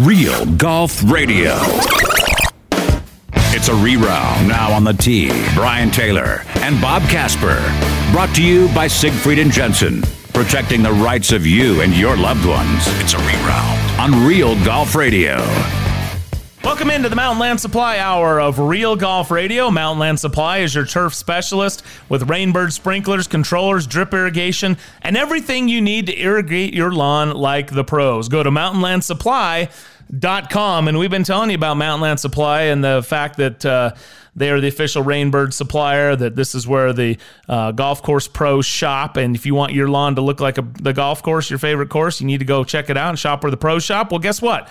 Real Golf Radio. It's a reround now on the tee. Brian Taylor and Bob Casper. Brought to you by Siegfried and Jensen. Protecting the rights of you and your loved ones. It's a reround on Real Golf Radio. Welcome into the Mountain Land Supply Hour of Real Golf Radio. Mountain Land Supply is your turf specialist with Rainbird sprinklers, controllers, drip irrigation, and everything you need to irrigate your lawn like the pros. Go to mountainlandsupply.com. And we've been telling you about Mountain Land Supply and the fact that uh, they are the official Rainbird supplier, that this is where the uh, golf course pros shop. And if you want your lawn to look like a, the golf course, your favorite course, you need to go check it out and shop where the pros shop. Well, guess what?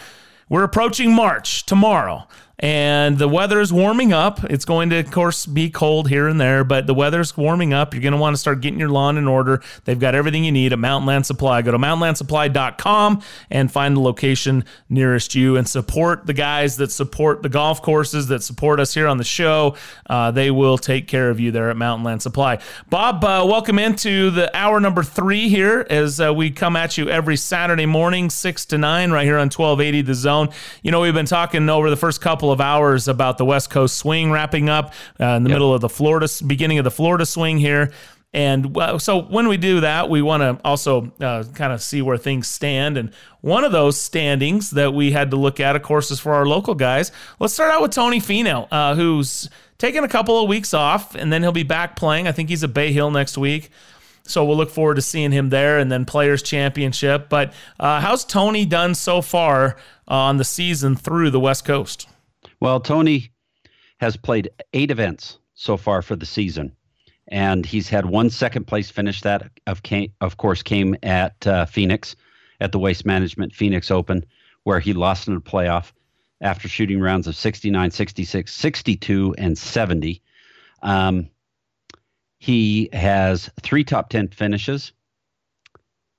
We're approaching March tomorrow and the weather is warming up. It's going to, of course, be cold here and there, but the weather's warming up. You're going to want to start getting your lawn in order. They've got everything you need at Mountain Land Supply. Go to mountainlandsupply.com and find the location nearest you and support the guys that support the golf courses that support us here on the show. Uh, they will take care of you there at Mountain Land Supply. Bob, uh, welcome into the hour number three here as uh, we come at you every Saturday morning, 6 to 9, right here on 1280 The Zone. You know, we've been talking over the first couple couple of hours about the West Coast swing wrapping up uh, in the yep. middle of the Florida, beginning of the Florida swing here. And so when we do that, we want to also uh, kind of see where things stand. And one of those standings that we had to look at, of course, is for our local guys. Let's start out with Tony Finau, uh, who's taking a couple of weeks off, and then he'll be back playing. I think he's at Bay Hill next week. So we'll look forward to seeing him there and then Players Championship. But uh, how's Tony done so far on the season through the West Coast? Well, Tony has played eight events so far for the season, and he's had one second place finish. That of came, of course came at uh, Phoenix, at the Waste Management Phoenix Open, where he lost in the playoff after shooting rounds of 69, 66, 62, and 70. Um, he has three top 10 finishes,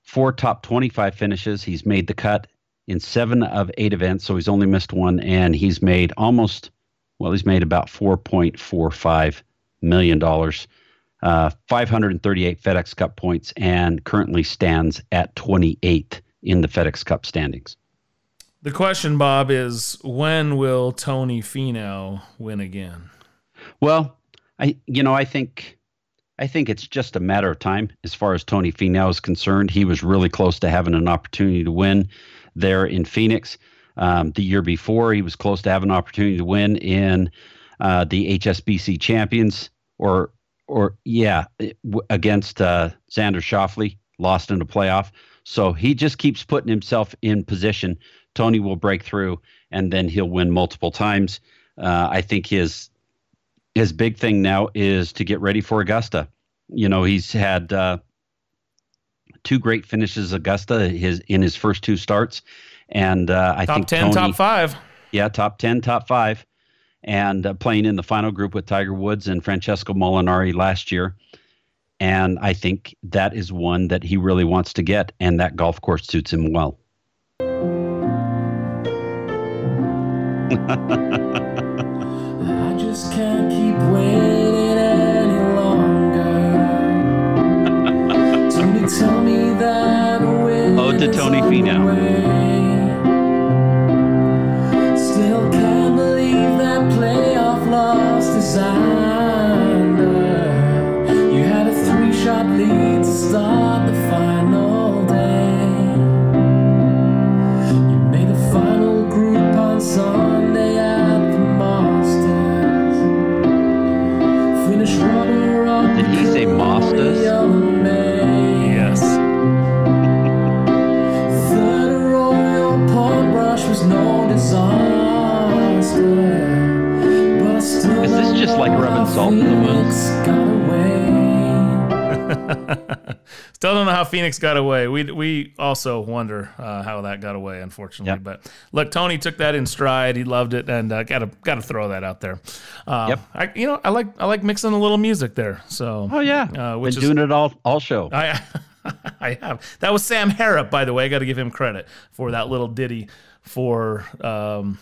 four top 25 finishes. He's made the cut in seven of eight events, so he's only missed one, and he's made almost, well, he's made about $4.45 million, uh, 538 FedEx Cup points, and currently stands at twenty eighth in the FedEx Cup standings. The question, Bob, is when will Tony Finau win again? Well, I you know I think I think it's just a matter of time as far as Tony Finau is concerned. He was really close to having an opportunity to win there in Phoenix. Um, the year before, he was close to having an opportunity to win in uh, the HSBC Champions, or or yeah, against uh, Xander Schauffele, lost in the playoff. So he just keeps putting himself in position. Tony will break through, and then he'll win multiple times. Uh, I think his his big thing now is to get ready for Augusta. You know, he's had uh, two great finishes Augusta his in his first two starts, and uh, I top think 10, Tony, top five. Yeah, top ten, top five, and uh, playing in the final group with Tiger Woods and Francesco Molinari last year. And I think that is one that he really wants to get, and that golf course suits him well. I just can't to Tony Finau. Still don't know how Phoenix got away. We we also wonder uh, how that got away, unfortunately. Yep. But look, Tony took that in stride. He loved it, and uh, gotta gotta throw that out there. Uh, yep. I you know I like I like mixing a little music there. So oh yeah, uh, which Been is, doing it all all show. I I have that was Sam Harrop, by the way. I got to give him credit for that little ditty for um,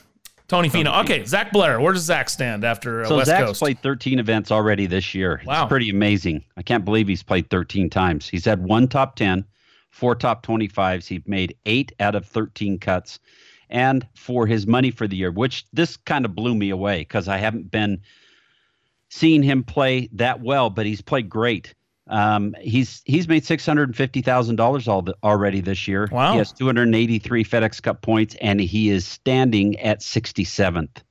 Tony Finau. Okay, Zach Blair. Where does Zach stand after uh, so West Zach's Coast? played 13 events already this year. Wow. It's pretty amazing. I can't believe he's played 13 times. He's had one top 10, four top 25s. He's made eight out of 13 cuts, and for his money for the year, which this kind of blew me away because I haven't been seeing him play that well, but he's played great. Um, he's he's made six hundred and fifty thousand dollars already this year. Wow! He has two hundred and eighty three FedEx Cup points, and he is standing at sixty seventh.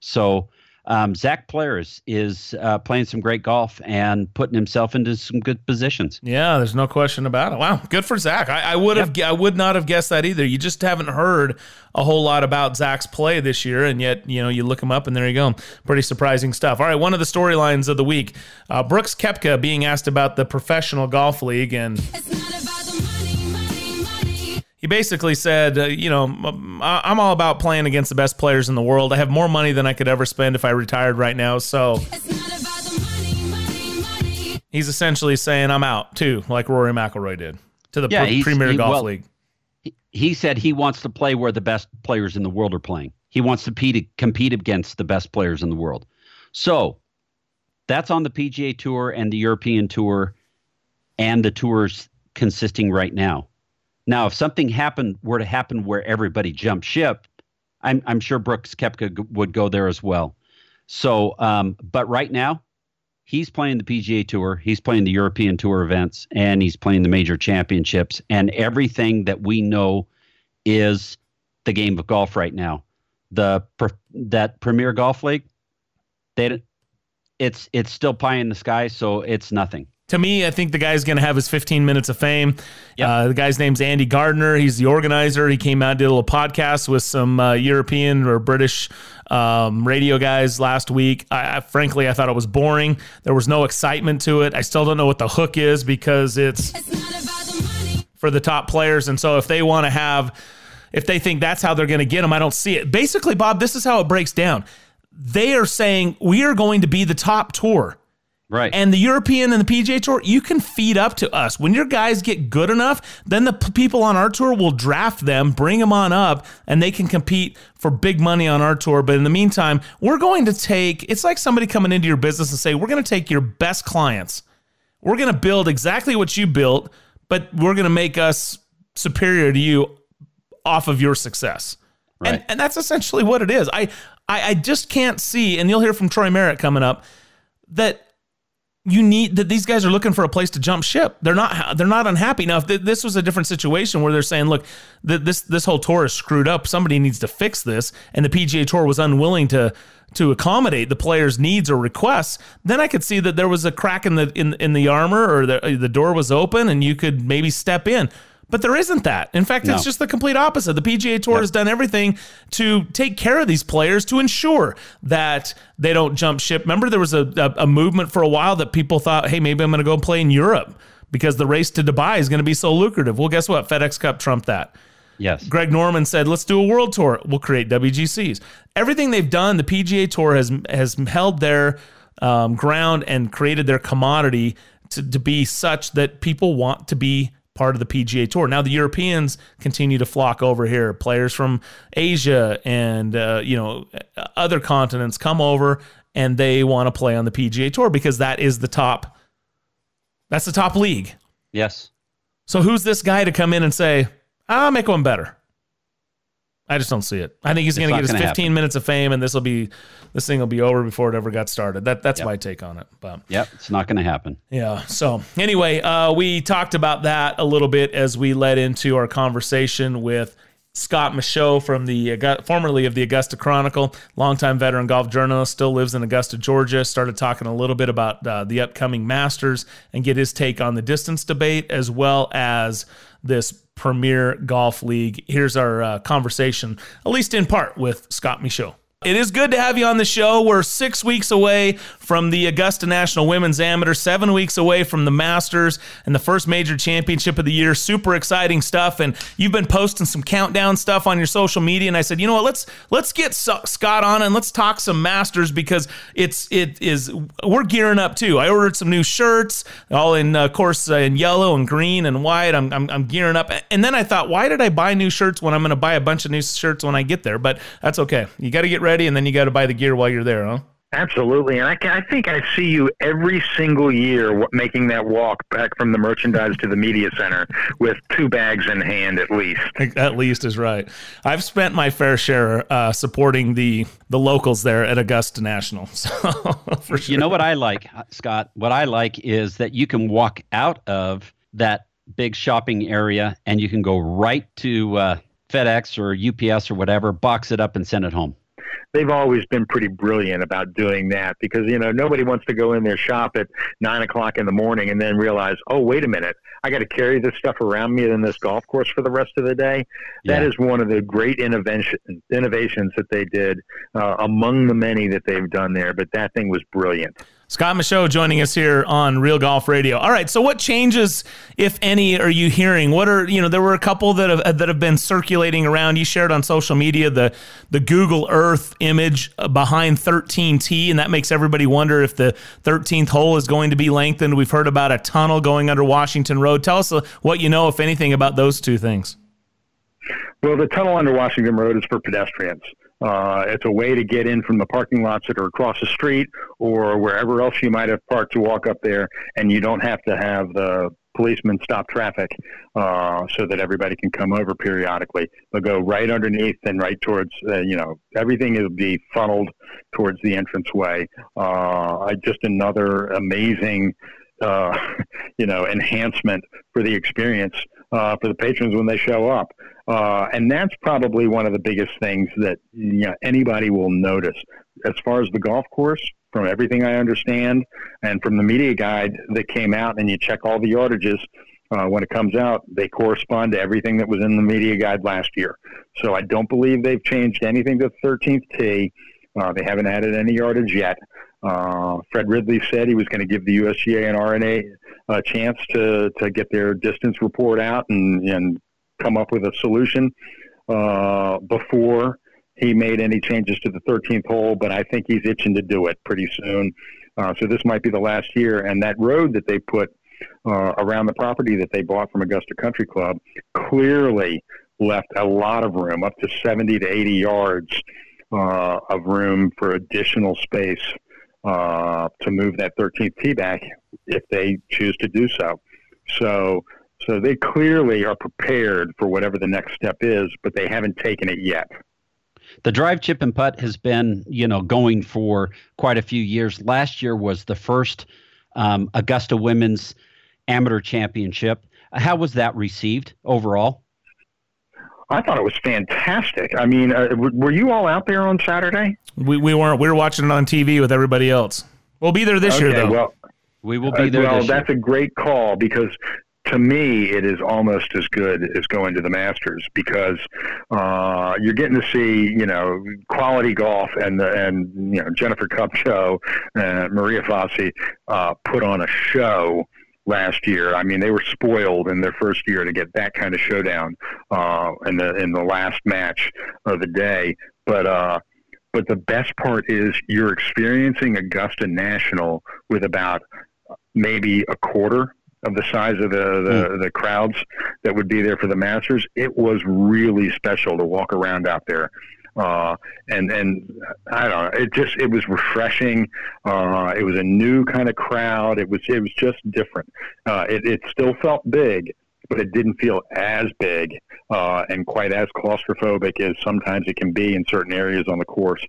So um, Zach Players is uh, playing some great golf and putting himself into some good positions. Yeah, there's no question about it. Wow, good for Zach. I, I would have, yep. I would not have guessed that either. You just haven't heard a whole lot about Zach's play this year, and yet you know you look him up, and there you go. Pretty surprising stuff. All right, one of the storylines of the week: uh, Brooks Koepka being asked about the professional golf league and he basically said, uh, you know, I'm all about playing against the best players in the world. I have more money than I could ever spend if I retired right now. So he's essentially saying I'm out too, like Rory McIlroy did to the yeah, Premier he, Golf well, League. He said he wants to play where the best players in the world are playing. He wants to compete, compete against the best players in the world. So that's on the PGA Tour and the European Tour and the tours consisting right now. Now, if something happened were to happen where everybody jumped ship, I'm I'm sure Brooks Koepka g- would go there as well. So, um, but right now, he's playing the PGA Tour, he's playing the European Tour events, and he's playing the major championships, and everything that we know is the game of golf right now. The that Premier Golf League, they it's it's still pie in the sky, so it's nothing to me, I think the guy's going to have his 15 minutes of fame. Yep. Uh, the guy's name's Andy Gardiner. He's the organizer. He came out, did a little podcast with some uh, European or British um, radio guys last week. I, I, frankly, I thought it was boring. There was no excitement to it. I still don't know what the hook is because it's, it's for the top players. And so if they want to have, if they think that's how they're going to get them, I don't see it. Basically, Bob, this is how it breaks down. They are saying we are going to be the top tour Right. And the European and the PGA Tour, you can feed up to us. When your guys get good enough, then the p- people on our tour will draft them, bring them on up, and they can compete for big money on our tour. But in the meantime, we're going to take it's like somebody coming into your business and say, We're going to take your best clients. We're going to build exactly what you built, but we're going to make us superior to you off of your success. Right. And, and that's essentially what it is. I, I, I just can't see, and you'll hear from Troy Merritt coming up, that you need that these guys are looking for a place to jump ship. They're not they're not unhappy. Now, if th- this was a different situation where they're saying, "Look, th- this this whole tour is screwed up. Somebody needs to fix this," and the PGA Tour was unwilling to to accommodate the players' needs or requests, then I could see that there was a crack in the in in the armor or the the door was open and you could maybe step in. But there isn't that. In fact, no. it's just the complete opposite. The PGA Tour yep. has done everything to take care of these players to ensure that they don't jump ship. Remember, there was a, a, a movement for a while that people thought, hey, maybe I'm going to go play in Europe because the race to Dubai is going to be so lucrative. Well, guess what? FedEx Cup trumped that. Yes. Greg Norman said, "Let's do a world tour. We'll create WGCs." Everything they've done, the PGA Tour has has held their um, ground and created their commodity to, to be such that people want to be part of the PGA Tour. Now the Europeans continue to flock over here. Players from Asia and uh, you know other continents come over and they want to play on the PGA Tour because that is the top. That's the top league. Yes. So who's this guy to come in and say, "I'll make one better"? I just don't see it. I think he's going to get his 15 happen. minutes of fame, and this will be this thing will be over before it ever got started. That that's yep. my take on it. But yep, it's not going to happen. Yeah. So anyway, uh, we talked about that a little bit as we led into our conversation with Scott Michaux from the formerly of the Augusta Chronicle, longtime veteran golf journalist, still lives in Augusta, Georgia. Started talking a little bit about uh, the upcoming Masters and get his take on the distance debate as well as this Premier Golf League. Here's our uh, conversation, at least in part, with Scott Michaux. It is good to have you on the show. We're six weeks away from the Augusta National Women's Amateur, seven weeks away from the Masters and the first major championship of the year. Super exciting stuff. And you've been posting some countdown stuff on your social media. And I said, you know what? Let's let's get Scott on and let's talk some Masters because it's it is we're gearing up too. I ordered some new shirts, all in of course uh, in yellow and green and white. I'm, I'm I'm gearing up. And then I thought, why did I buy new shirts when I'm going to buy a bunch of new shirts when I get there? But that's okay. You got to get ready, and then you got to buy the gear while you're there, huh? Absolutely, and I, I think I see you every single year making that walk back from the merchandise to the media center with two bags in hand at least. At least is right. I've spent my fair share uh, supporting the the locals there at Augusta National. So for sure. You know what I like, Scott? What I like is that you can walk out of that big shopping area and you can go right to uh, FedEx or UPS or whatever, box it up and send it home they've always been pretty brilliant about doing that because you know nobody wants to go in there shop at nine o'clock in the morning and then realize oh wait a minute I got to carry this stuff around me in this golf course for the rest of the day. Yeah. That is one of the great innovation innovations that they did uh, among the many that they've done there. But that thing was brilliant. Scott Michaux joining us here on Real Golf Radio. All right, so what changes, if any, are you hearing? What are you know? There were a couple that have that have been circulating around. You shared on social media the the Google Earth image behind 13T, and that makes everybody wonder if the 13th hole is going to be lengthened. We've heard about a tunnel going under Washington Road. Tell us uh, what you know, if anything, about those two things. Well, the tunnel under Washington Road is for pedestrians. Uh, it's a way to get in from the parking lots that are across the street or wherever else you might have parked to walk up there, and you don't have to have the policemen stop traffic uh, so that everybody can come over periodically. They'll go right underneath and right towards, uh, you know, everything will be funneled towards the entranceway. Uh, just another amazing, uh, you know, enhancement for the experience uh, for the patrons when they show up. Uh, and that's probably one of the biggest things that you know, anybody will notice. As far as the golf course, from everything I understand, and from the media guide that came out, and you check all the yardages uh, when it comes out, they correspond to everything that was in the media guide last year. So I don't believe they've changed anything to the 13th tee. Uh, they haven't added any yardage yet. Uh, Fred Ridley said he was going to give the USGA and R&A a chance to, to get their distance report out and, and come up with a solution uh, before he made any changes to the 13th hole, but I think he's itching to do it pretty soon. Uh, so this might be the last year. And that road that they put uh, around the property that they bought from Augusta Country Club clearly left a lot of room, up to 70 to 80 yards uh, of room for additional space uh, to move that 13th tee back if they choose to do so. So, so they clearly are prepared for whatever the next step is, but they haven't taken it yet. The drive, chip, and putt has been, you know, going for quite a few years. Last year was the first um, Augusta Women's Amateur Championship. How was that received overall? I thought it was fantastic. I mean, uh, were you all out there on Saturday? We, we weren't. We were watching it on TV with everybody else. We'll be there this okay, year, though. Well, we will be there. Uh, well, that's year. a great call because to me, it is almost as good as going to the Masters because uh, you're getting to see, you know, quality golf and the, and you know Jennifer Kupcho and Maria Fassi uh, put on a show last year. I mean, they were spoiled in their first year to get that kind of showdown uh, in the in the last match of the day. But uh, but the best part is you're experiencing Augusta National with about maybe a quarter of the size of the the, mm. the crowds that would be there for the Masters. It was really special to walk around out there uh, and and I don't know. It just it was refreshing. Uh, it was a new kind of crowd. It was it was just different. Uh, it it still felt big, but it didn't feel as big uh, and quite as claustrophobic as sometimes it can be in certain areas on the course.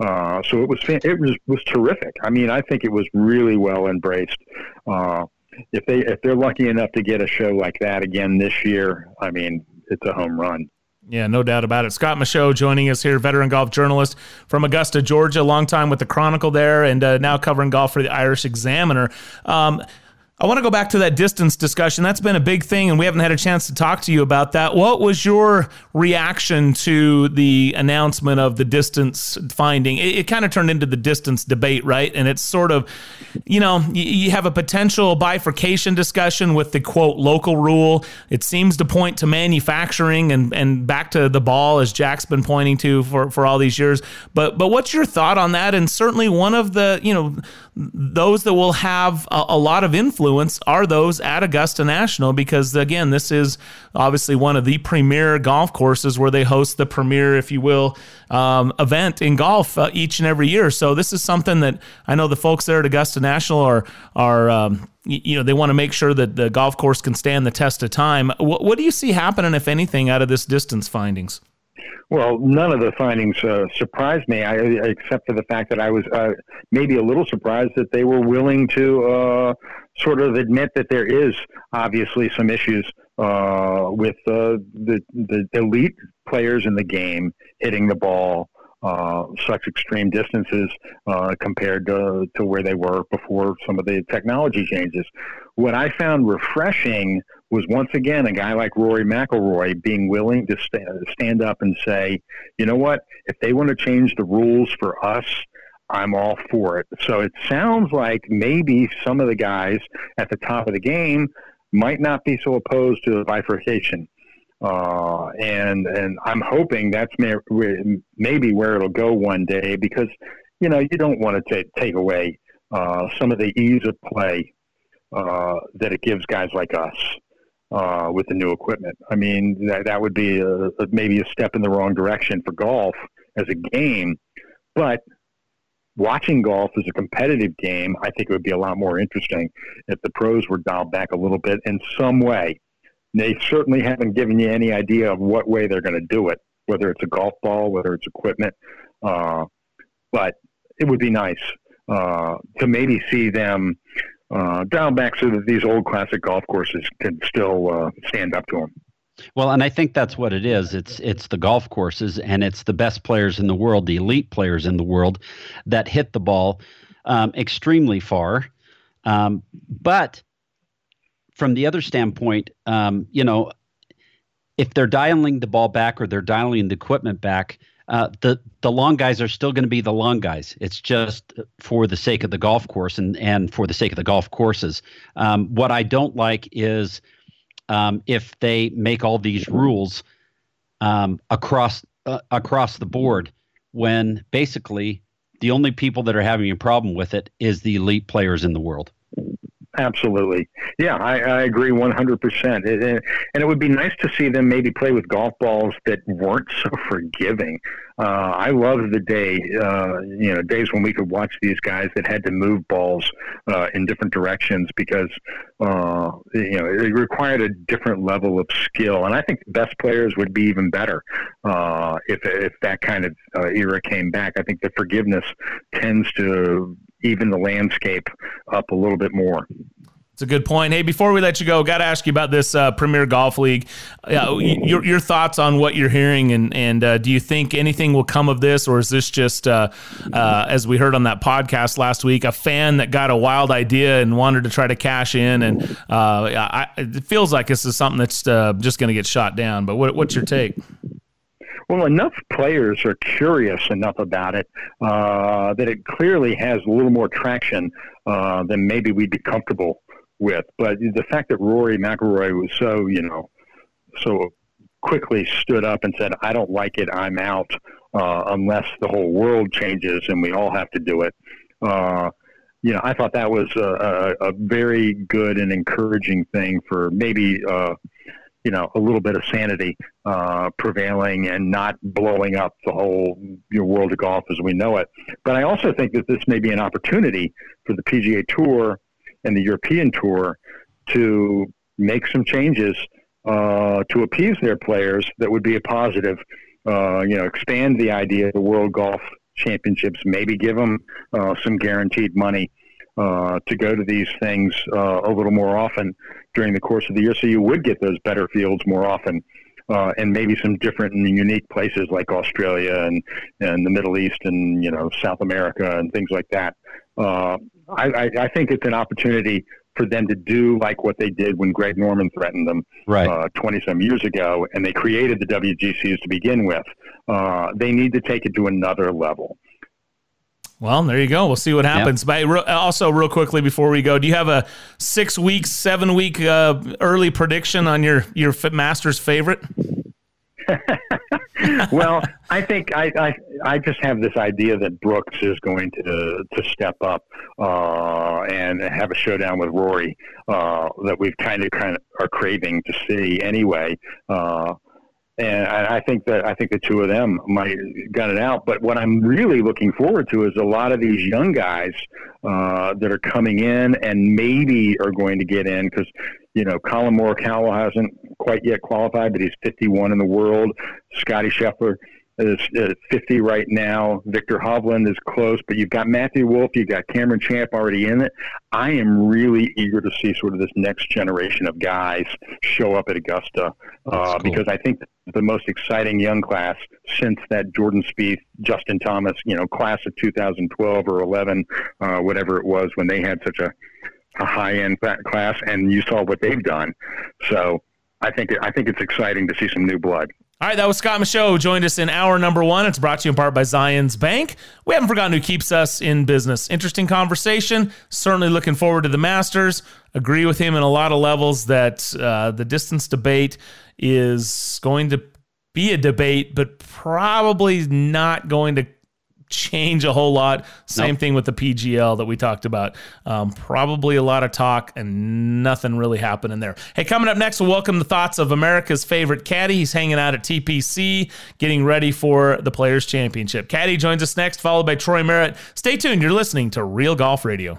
Uh, so it was it was was terrific. I mean, I think it was really well embraced. If they if they're lucky enough to get a show like that again this year, I mean, it's a home run. Yeah, no doubt about it. Scott Michaux joining us here, veteran golf journalist from Augusta, Georgia, long time with the Chronicle there, and uh, now covering golf for the Irish Examiner. Um, I want to go back to that distance discussion. That's been a big thing, and we haven't had a chance to talk to you about that. What was your reaction to the announcement of the distance finding? It, it kind of turned into the distance debate, right? And it's sort of, you know, you, you have a potential bifurcation discussion with the quote local rule. It seems to point to manufacturing and, and back to the ball, as Jack's been pointing to for, for all these years. But but what's your thought on that? And certainly one of the, you know, those that will have a, a lot of influence are those at Augusta National because again, this is obviously one of the premier golf courses where they host the premier, if you will, um, event in golf uh, each and every year. So this is something that I know the folks there at Augusta National are are um, you know they want to make sure that the golf course can stand the test of time. What, what do you see happening, if anything, out of this distance findings? Well, none of the findings uh, surprised me, I, except for the fact that I was uh, maybe a little surprised that they were willing to uh, sort of admit that there is obviously some issues uh, with uh, the the elite players in the game hitting the ball uh, such extreme distances uh, compared to, to where they were before some of the technology changes. What I found refreshing was once again a guy like Rory McIlroy being willing to st- stand up and say, you know what, if they want to change the rules for us, I'm all for it. So it sounds like maybe some of the guys at the top of the game might not be so opposed to a bifurcation. Uh, and and I'm hoping that's may, maybe where it'll go one day because you know you don't want to take take away uh, some of the ease of play uh, that it gives guys like us uh, with the new equipment. I mean that that would be a, maybe a step in the wrong direction for golf as a game, but watching golf as a competitive game, I think it would be a lot more interesting if the pros were dialed back a little bit in some way. They certainly haven't given you any idea of what way they're going to do it, whether it's a golf ball, whether it's equipment. Uh, but it would be nice uh, to maybe see them uh, down back so that these old classic golf courses can still uh, stand up to them. Well, and I think that's what it is. It's it's the golf courses and it's the best players in the world, the elite players in the world, that hit the ball um, extremely far. Um, but from the other standpoint, um, you know, if they're dialing the ball back or they're dialing the equipment back, uh, the the long guys are still going to be the long guys. It's just for the sake of the golf course and and for the sake of the golf courses. Um, what I don't like is um, if they make all these rules um, across uh, across the board when basically the only people that are having a problem with it is the elite players in the world. Absolutely. Yeah, I, I agree 100%. It, and it would be nice to see them maybe play with golf balls that weren't so forgiving. Uh, I love the day, uh, you know, days when we could watch these guys that had to move balls uh, in different directions because, uh, you know, it required a different level of skill. And I think the best players would be even better uh, if, if that kind of uh, era came back. I think the forgiveness tends to even the landscape up a little bit more. It's a good point. Hey, before we let you go, got to ask you about this uh, Premier Golf League. Uh, your, your thoughts on what you're hearing, and and uh, do you think anything will come of this, or is this just, uh, uh, as we heard on that podcast last week, a fan that got a wild idea and wanted to try to cash in? And uh, I, it feels like this is something that's just going to get shot down. But what, what's your take? Well, enough players are curious enough about it uh, that it clearly has a little more traction uh, than maybe we'd be comfortable with. But the fact that Rory McIlroy was so, you know, so quickly stood up and said, "I don't like it. I'm out," uh, unless the whole world changes and we all have to do it. Uh, you know, I thought that was a, a, a, very good and encouraging thing for maybe uh, you know a little bit of sanity uh, prevailing and not blowing up the whole world of golf as we know it. But I also think that this may be an opportunity for the PGA Tour and the European Tour to make some changes uh, to appease their players that would be a positive. Uh, you know, expand the idea of the World Golf Championships, maybe give them uh, some guaranteed money uh, to go to these things uh, a little more often during the course of the year, so you would get those better fields more often. Uh, and maybe some different and unique places like Australia and, and the Middle East and you know South America and things like that. Uh, I, I, think it's an opportunity for them to do like what they did when Greg Norman threatened them right. 20 uh, some years ago, and they created the WGCs to begin with. Uh, they need to take it to another level. Well, there you go. We'll see what happens. Yep. But also, real quickly before we go, do you have a six week, seven week uh, early prediction on your your Masters favorite? well, I think I, I I just have this idea that Brooks is going to to step up uh, and have a showdown with Rory uh, that we've kind of kind of are craving to see anyway. Uh, and I, I think that I think the two of them might gun it out. But what I'm really looking forward to is a lot of these young guys uh, that are coming in and maybe are going to get in because you know Collin Morikawa hasn't quite yet qualified, but he's 51 in the world. Scottie Scheffler is at 50 right now. Viktor Hovland is close, but you've got Matthew Wolff, you've got Cameron Champ already in it. I am really eager to see sort of this next generation of guys show up at Augusta uh, cool. because I think the most exciting young class since that Jordan Spieth, Justin Thomas, you know, class of 2012 or 11, uh, whatever it was when they had such a, a high end class, and you saw what they've done. So I think I think it's exciting to see some new blood. All right, that was Scott Michaux. Joined us in hour number one. It's brought to you in part by Zions Bank. We haven't forgotten who keeps us in business. Interesting conversation. Certainly looking forward to the Masters. Agree with him in a lot of levels that uh, the distance debate is going to be a debate, but probably not going to change a whole lot. Same nope. thing with the PGL that we talked about. Um, probably a lot of talk and nothing really happening there. Hey, coming up next, we'll welcome the thoughts of America's favorite caddy. He's hanging out at TPC, getting ready for the Players Championship. Caddy joins us next, followed by Troy Merritt. Stay tuned. You're listening to Real Golf Radio.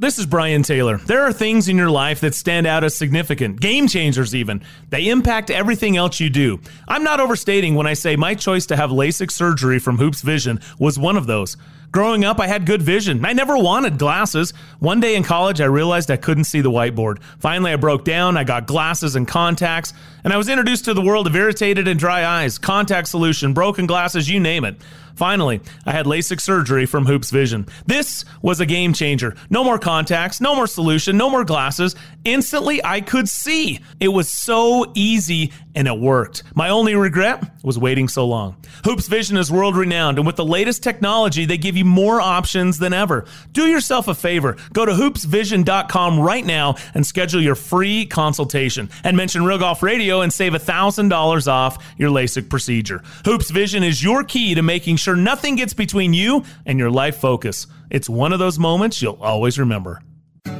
This is Brian Taylor. There are things in your life that stand out as significant, game changers even. They impact everything else you do. I'm not overstating when I say my choice to have LASIK surgery from Hoopes Vision was one of those. Growing up, I had good vision. I never wanted glasses. One day in college, I realized I couldn't see the whiteboard. Finally, I broke down. I got glasses and contacts, and I was introduced to the world of irritated and dry eyes, contact solution, broken glasses, you name it. Finally, I had LASIK surgery from Hoopes Vision. This was a game changer. No more contacts, no more solution, no more glasses. Instantly, I could see. It was so easy and it worked. My only regret was waiting so long. Hoopes Vision is world renowned, and with the latest technology, they give you more options than ever. Do yourself a favor. Go to hoopesvision.com right now and schedule your free consultation. And mention Real Golf Radio and save $1,000 off your LASIK procedure. Hoopes Vision is your key to making sure sure nothing gets between you and your life focus. It's one of those moments you'll always remember.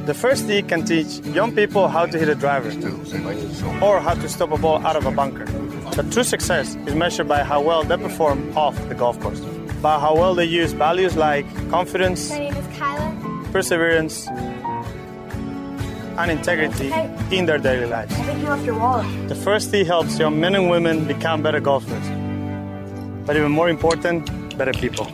The first tee can teach young people how to hit a driver or how to stop a ball out of a bunker. But true success is measured by how well they perform off the golf course, by how well they use values like confidence, perseverance, and integrity hey, in their daily lives. The first tee helps young men and women become better golfers. But even more important, better people.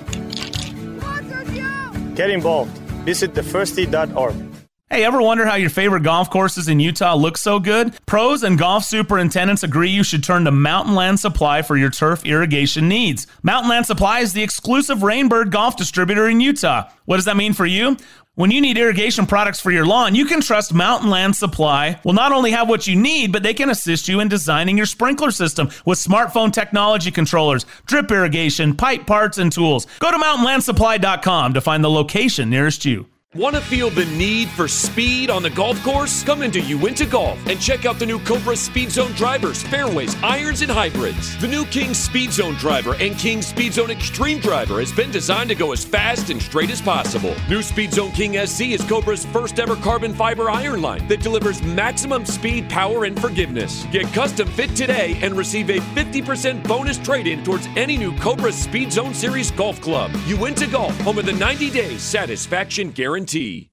Get involved. Visit thefirsttee.org. Hey, ever wonder how your favorite golf courses in Utah look so good? Pros and golf superintendents agree you should turn to Mountain Land Supply for your turf irrigation needs. Mountain Land Supply is the exclusive Rainbird golf distributor in Utah. What does that mean for you? When you need irrigation products for your lawn, you can trust Mountain Land Supply will not only have what you need, but they can assist you in designing your sprinkler system with smartphone technology controllers, drip irrigation, pipe parts, and tools. Go to mountainlandsupply.com to find the location nearest you. Want to feel the need for speed on the golf course? Come into Uinta Golf and check out the new Cobra Speed Zone drivers, fairways, irons, and hybrids. The new King Speed Zone driver and King Speed Zone Extreme driver has been designed to go as fast and straight as possible. New Speed Zone King SC is Cobra's first ever carbon fiber iron line that delivers maximum speed, power, and forgiveness. Get custom fit today and receive a 50% bonus trade in towards any new Cobra Speed Zone Series golf club. Uinta Golf, home of the 90 day satisfaction guarantee guarantee.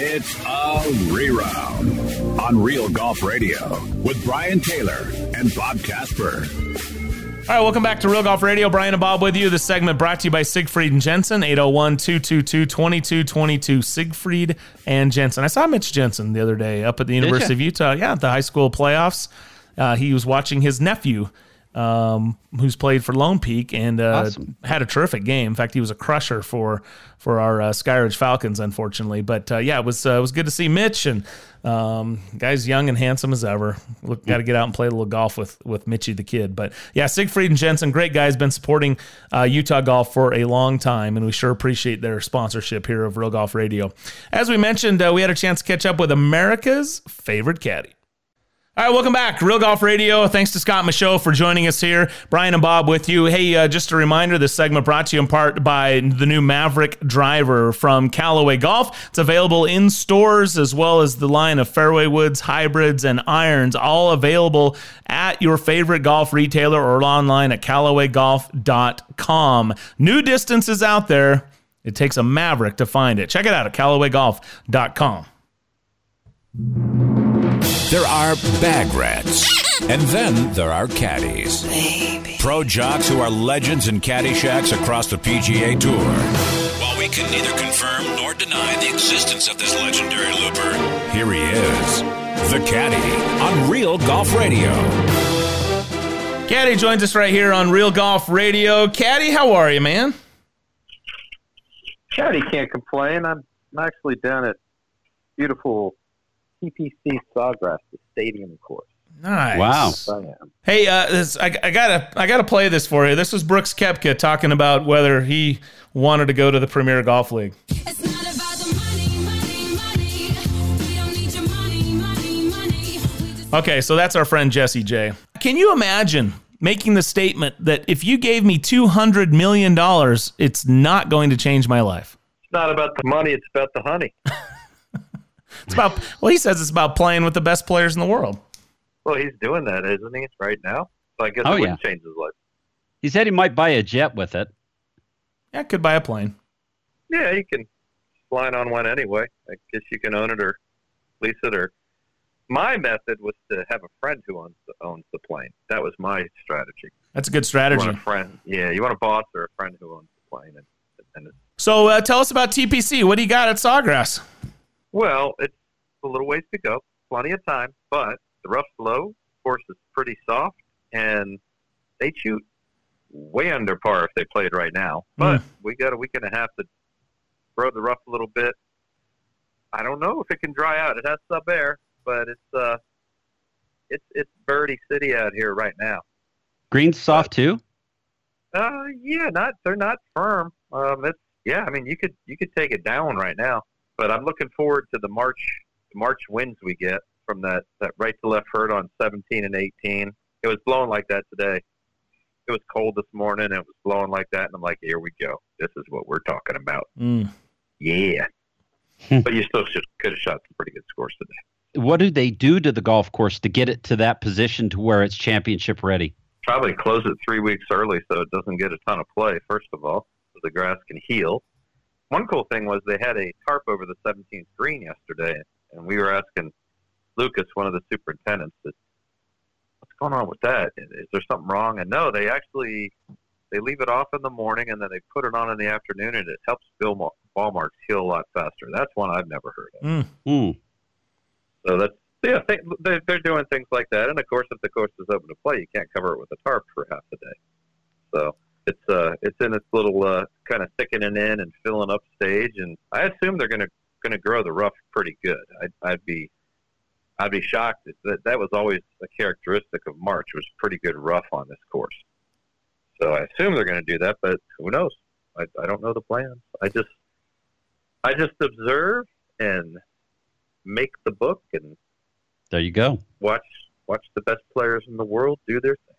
It's a reround on Real Golf Radio with Brian Taylor and Bob Casper. All right, welcome back to Real Golf Radio. Brian and Bob with you. This segment brought to you by Siegfried and Jensen, 801 222 2222. Siegfried and Jensen. I saw Mitch Jensen the other day up at the University of Utah. Yeah, at the high school playoffs. Uh, he was watching his nephew um, who's played for Lone Peak and uh, awesome. had a terrific game. In fact, he was a crusher for for our uh, Skyridge Falcons, unfortunately. But uh, yeah, it was uh, it was good to see Mitch and um, guy's young and handsome as ever. Look, got to get out and play a little golf with with Mitchy the kid. But yeah, Siegfried and Jensen, great guys, been supporting uh, Utah golf for a long time, and we sure appreciate their sponsorship here of Real Golf Radio. As we mentioned, uh, we had a chance to catch up with America's favorite caddy. All right, welcome back. Real Golf Radio. Thanks to Scott Michaux for joining us here. Brian and Bob with you. Hey, uh, just a reminder this segment brought to you in part by the new Maverick driver from Callaway Golf. It's available in stores as well as the line of fairway woods, hybrids, and irons, all available at your favorite golf retailer or online at CallawayGolf.com. New distances out there. It takes a Maverick to find it. Check it out at CallawayGolf.com. There are bag rats. And then there are caddies. Baby. Pro jocks who are legends in caddy shacks across the PGA Tour. While we can neither confirm nor deny the existence of this legendary looper, here he is, the caddy on Real Golf Radio. Caddy joins us right here on Real Golf Radio. Caddy, how are you, man? Caddy can't complain. I'm actually down at beautiful TPC Sawgrass, the stadium course. Nice. Wow. Hey, uh, this, I, I, gotta, I gotta play this for you. This was Brooks Koepka talking about whether he wanted to go to the Premier Golf League. Okay, so that's our friend Jesse J. Can you imagine making the statement that if you gave me two hundred million dollars, it's not going to change my life? It's not about the money; it's about the honey. It's about well, he says it's about playing with the best players in the world. Well, he's doing that, isn't he? Right now, so I guess oh, it wouldn't change his life. He said he might buy a jet with it. Yeah, could buy a plane. Yeah, you can fly on one anyway. I guess you can own it or lease it or. My method was to have a friend who owns the, owns the plane. That was my strategy. That's a good strategy. You want a friend, yeah. You want a boss or a friend who owns the plane. And, and so, uh, tell us about TPC. What do you got at Sawgrass? Well, it's a little ways to go, plenty of time, but the rough's low, course is pretty soft, and they shoot way under par if they played right now. But mm. we got a week and a half to throw the rough a little bit. I don't know if it can dry out. It has sub air, but it's uh, it's it's birdie city out here right now. Green's soft too. Uh, yeah, not they're not firm. Um, it's yeah. I mean, you could you could take it down right now. But I'm looking forward to the March March winds we get from that that right to left hurt on 17 and 18. It was blowing like that today. It was cold this morning. And it was blowing like that, and I'm like, here we go. This is what we're talking about. Mm. Yeah. Hmm. but you still should, could have shot some pretty good scores today. What do they do to the golf course to get it to that position to where it's championship ready? Probably close it three weeks early so it doesn't get a ton of play. First of all, so the grass can heal one cool thing was they had a tarp over the 17th green yesterday, and we were asking Lucas, one of the superintendents, that, what's going on with that? Is there something wrong? And no, they actually they leave it off in the morning and then they put it on in the afternoon, and it helps ball marks heal a lot faster. That's one I've never heard of. Mm. Mm. So that's yeah, they, they're doing things like that. And of course, if the course is open to play, you can't cover it with a tarp for half the day. So it's uh it's in its little uh, kind of thickening in and filling up stage, and I assume they're gonna gonna grow the rough pretty good. I'd, I'd be I'd be shocked that that was always a characteristic of March was pretty good rough on this course. So I assume they're going to do that, but who knows? I, I don't know the plans. I just I just observe and make the book and there you go. Watch watch the best players in the world do their thing.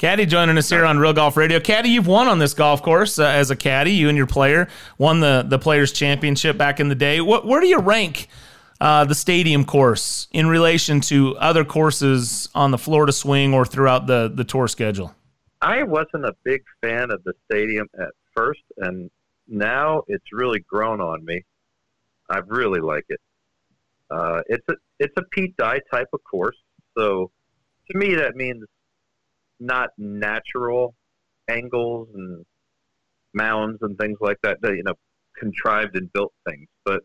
Caddy joining us here on Real Golf Radio. Caddy, you've won on this golf course uh, as a caddy. You and your player won the the Players Championship back in the day. What where do you rank uh, the stadium course in relation to other courses on the Florida Swing or throughout the the tour schedule? I wasn't a big fan of the stadium at first, and now it's really grown on me. I really like it. Uh, it's a it's a Pete Dye type of course, so to me that means not natural angles and mounds and things like that. You know, contrived and built things, but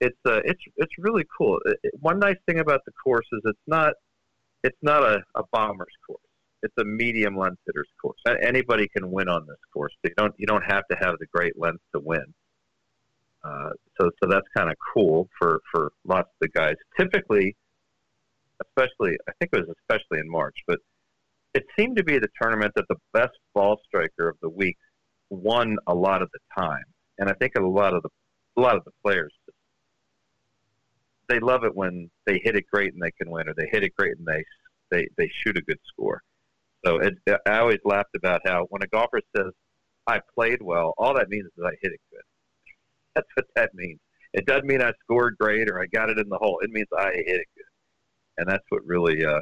it's uh, it's it's really cool. It, one nice thing about the course is it's not it's not a, a bomber's course. It's a medium length hitters course. Anybody can win on this course. You don't you don't have to have the great length to win. Uh, so so that's kind of cool for for lots of the guys. Typically, especially I think it was especially in March, but it seemed to be the tournament that the best ball striker of the week won a lot of the time, and I think a lot of the a lot of the players they love it when they hit it great and they can win, or they hit it great and they they they shoot a good score. So it, I always laughed about how when a golfer says I played well, all that means is I hit it good. That's what that means. It doesn't mean I scored great or I got it in the hole. It means I hit it good, and that's what really uh,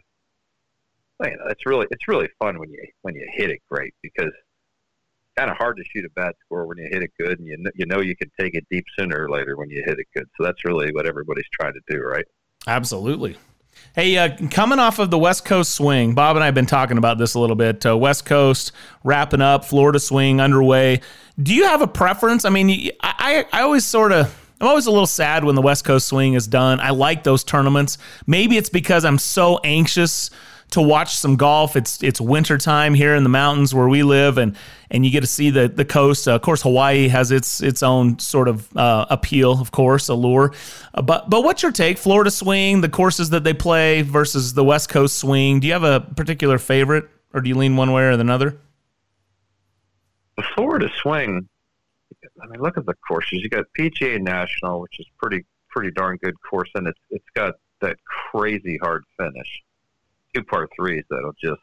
you know, it's really it's really fun when you when you hit it great because it's kind of hard to shoot a bad score when you hit it good, and you know, you know you can take it deep sooner or later when you hit it good. So that's really what everybody's trying to do, right? Absolutely. Hey, uh, coming off of the West Coast swing, Bob and I have been talking about this a little bit. Uh, West Coast wrapping up, Florida swing underway. Do you have a preference? I mean, I, I always sort of. I'm always a little sad when the West Coast swing is done. I like those tournaments. Maybe it's because I'm so anxious to watch some golf. It's it's wintertime here in the mountains where we live, and and you get to see the the coast. Uh, of course, Hawaii has its its own sort of uh, appeal, of course, allure. Uh, but but what's your take? Florida swing, the courses that they play versus the West Coast swing. Do you have a particular favorite, or do you lean one way or another? The Florida swing. I mean, look at the courses. You got PGA National, which is pretty pretty darn good course, and it's it's got that crazy hard finish two par threes that'll just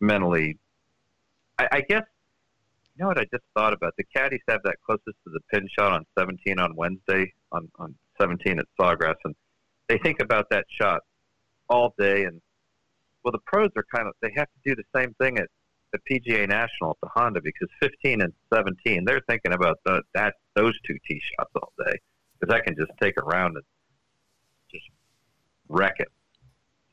mentally. I, I guess you know what I just thought about. The caddies have that closest to the pin shot on 17 on Wednesday on on 17 at Sawgrass, and they think about that shot all day. And well, the pros are kind of they have to do the same thing at the PGA National at the Honda because 15 and 17 they're thinking about the, that those two tee shots all day because that can just take a round and just wreck it.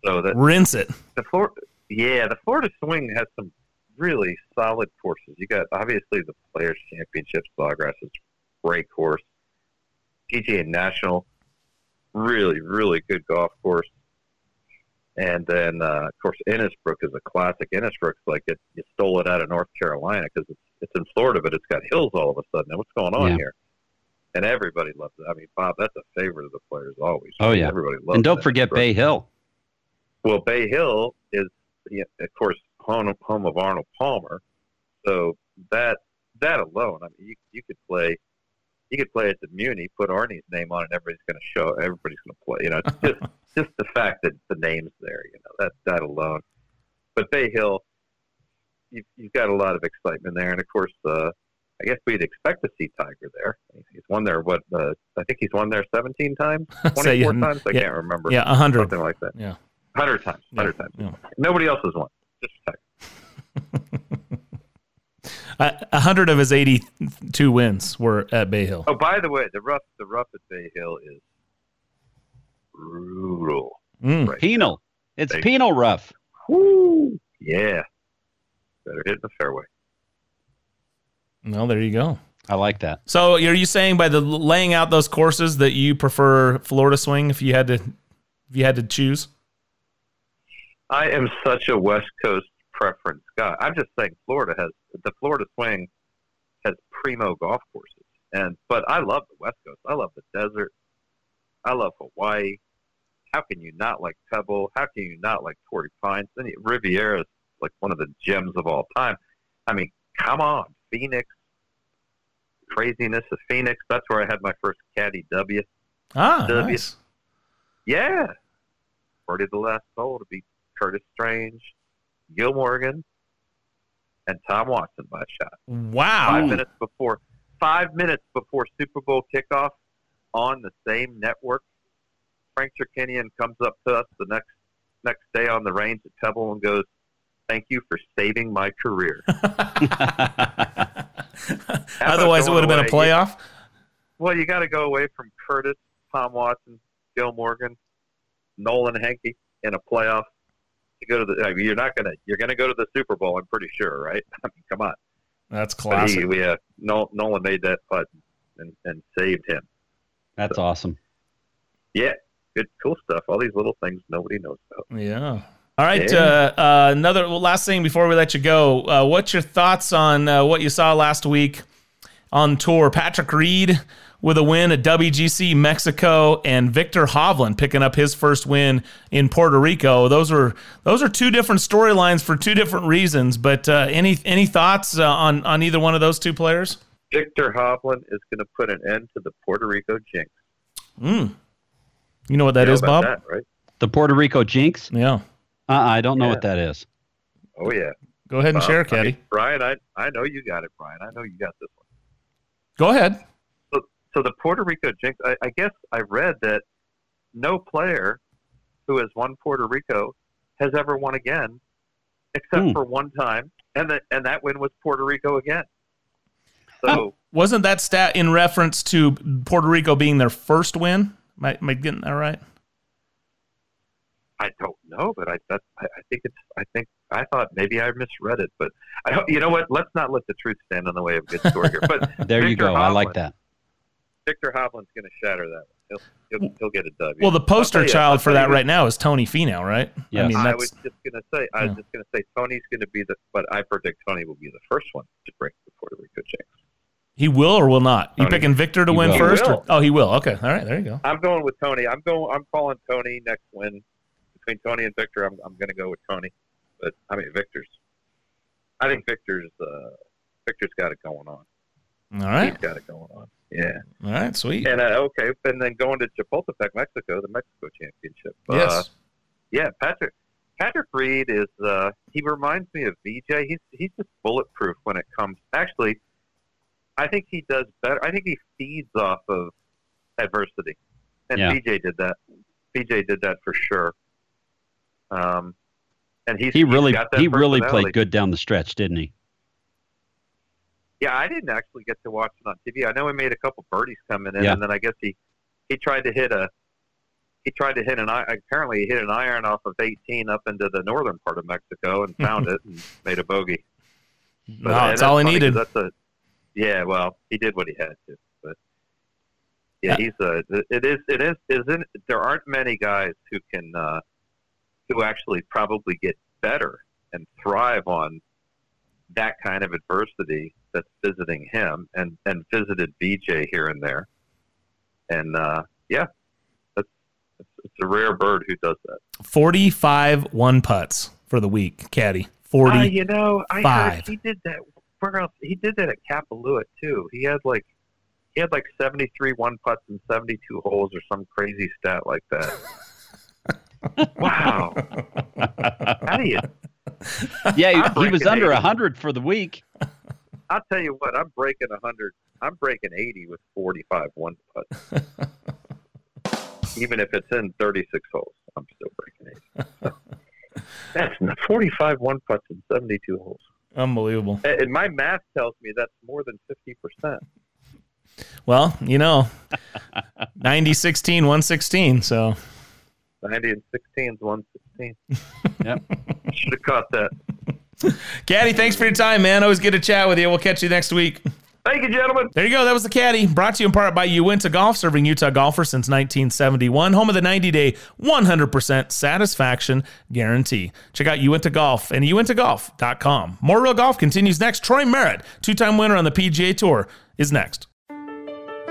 So that rinse it. The Florida, yeah, the Florida Swing has some really solid courses. You got obviously the Players Championship, Sawgrass is great course. PGA National, really really good golf course. And then uh, of course Innisbrook is a classic. Innisbrook's like it, you stole it out of North Carolina because it's it's in Florida, but it's got hills all of a sudden. what's going on yeah. here? And everybody loves it. I mean, Bob, that's a favorite of the players always. Oh yeah, everybody loves. it. And don't forget Bay Hill. Well, Bay Hill is, of course, home, home of Arnold Palmer. So that that alone, I mean, you, you could play, you could play at the Muni, put Arnie's name on, it, and everybody's going to show, everybody's going to play. You know, it's just just the fact that the name's there. You know, that that alone. But Bay Hill, you've, you've got a lot of excitement there, and of course, uh, I guess we'd expect to see Tiger there. He's won there. What uh, I think he's won there 17 times, 24 so, times. I yeah, can't remember. Yeah, 100. Something like that. Yeah. Hundred times. Hundred yeah, times. Yeah. Nobody else has won. Just a hundred of his eighty-two wins were at Bay Hill. Oh, by the way, the rough the rough at Bay Hill is brutal. Mm. Right. Penal. It's Bay penal rough. Woo. Yeah. Better hit the fairway. Well, there you go. I like that. So, are you saying by the laying out those courses that you prefer Florida swing if you had to, if you had to choose? I am such a West Coast preference guy. I'm just saying Florida has the Florida swing has primo golf courses, and but I love the West Coast. I love the desert. I love Hawaii. How can you not like Pebble? How can you not like Torrey Pines? Then Riviera is like one of the gems of all time. I mean, come on, Phoenix. Craziness of Phoenix. That's where I had my first caddy W. Ah, W. nice. Yeah. Birdie the last hole to beat Curtis Strange, Gil Morgan, and Tom Watson by a shot. Wow. Five minutes before five minutes before Super Bowl kickoff on the same network. Frank Chirkinian comes up to us the next next day on the range at Pebble and goes, Thank you for saving my career. Otherwise, it would have been a playoff. Well, you got to go away from Curtis, Tom Watson, Gil Morgan, Nolan Henke in a playoff. To go to the, I mean, you're not gonna, you're gonna go to the Super Bowl. I'm pretty sure, right? I mean, come on. That's But classic. he, we, uh, Nolan made that putt and, and saved him. That's awesome. Yeah, good, cool stuff. All these little things nobody knows about. Yeah. All right. Yeah. Uh, uh, another well, last thing before we let you go. Uh, what's your thoughts on uh, what you saw last week on tour? Patrick Reed with a win at WGC Mexico, and Viktor Hovland picking up his first win in Puerto Rico. Those are those are two different storylines for two different reasons. But uh, any any thoughts uh, on on either one of those two players? Viktor Hovland is going to put an end to the Puerto Rico jinx. Mm. You know what that You know is, Bob? that, right? The Puerto Rico Jinx? Yeah. Uh, I don't know Yeah. what that is. Oh yeah. Go ahead and Bob, share, I Caddy. mean, Brian, I I know you got it, Brian. I know you got this one. Go ahead. So, so the Puerto Rico jinx. I, I guess I read that no player who has won Puerto Rico has ever won again, except Hmm. for one time, and that and that win was Puerto Rico again. So Wasn't that stat in reference to Puerto Rico being their first win? Am I, am I getting that right? I don't know, but I that, I, I think it's I think I thought maybe I misread it, but I hope you know what. Let's not let the truth stand in the way of a good story here. But There you Viktor go. I like that. Viktor Hovland's going to shatter that. He'll, he'll, he'll get a W. Well, the I'll tell poster you- child for that right now is Tony Finau, right? I Yes. mean, I was just going to say, I was Yeah. just going to say, Tony's going to be the, but I predict Tony will be the first one to break the Puerto Rico jinx. he will or will not. You picking Viktor to win will. first? He Or, oh, he will. Okay, all right, there you go. I'm going with Tony. I'm going. I'm calling Tony next win between Tony and Viktor. I'm, I'm going to go with Tony, but I mean Viktor's. I think Viktor's. Uh, Viktor's got it going on. All right, He's got it going on. Yeah. all right, sweet. And uh, okay, and then going to Chapultepec, Mexico, the Mexico Championship. Uh, Yes. yeah, Patrick. Patrick Reed is. Uh, he reminds me of VJ. He's he's just bulletproof when it comes. Actually, I think he does better. I think he feeds off of adversity, and Yeah. VJ did that. VJ did that for sure. Um, and he's He he's really got that he really played good down the stretch, didn't he? Yeah, I didn't actually get to watch it on TV. I know he made a couple birdies coming in, Yeah. and then I guess he he tried to hit a he tried to hit an apparently he hit an iron off of 18 up into the northern part of Mexico and found it and made a bogey. no, uh, that's all he needed. That's a yeah. Well, he did what he had to, but yeah, Yeah. he's a. It is. It is. Isn't there aren't many guys who can uh, who actually probably get better and thrive on that kind of adversity that's visiting him and and visited VJ here and there, and uh, yeah, that's it's, it's a rare bird who does that. Forty-five one putts for the week, caddy. Forty. Uh, you know, I heard he did that. Where else? He did that at Kapalua too. He had like he had like seventy three one putts and seventy two holes or some crazy stat like that. wow. How do you? Yeah, he, he was under 80. hundred for the week. I'll tell you what. I'm breaking hundred. I'm breaking eighty with forty five one putts. Even if it's in thirty six holes, I'm still breaking eighty. So, that's forty five one putts in seventy two holes. Unbelievable. And my math tells me that's more than fifty percent. Well, you know, 90, 16, 116. So 90 and 16 is 116. Yep. Should have caught that. Caddy, thanks for your time, man. Always good to chat with you. We'll catch you next week. Thank you, gentlemen. There you go. That was the caddy. Brought to you in part by Uinta Golf, serving Utah golfers since 1971. Home of the 90 day 100% satisfaction guarantee. Check out Uinta Golf and uintagolf.com. More real golf continues next. Troy Merritt, two time winner on the PGA Tour, is next.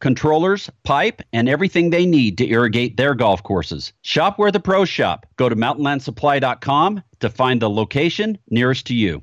controllers, pipe, and everything they need to irrigate their golf courses. Shop where the pros shop. Go to mountainlandsupply.com to find the location nearest to you.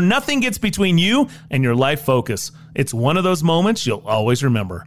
nothing gets between you and your life focus. It's one of those moments you'll always remember.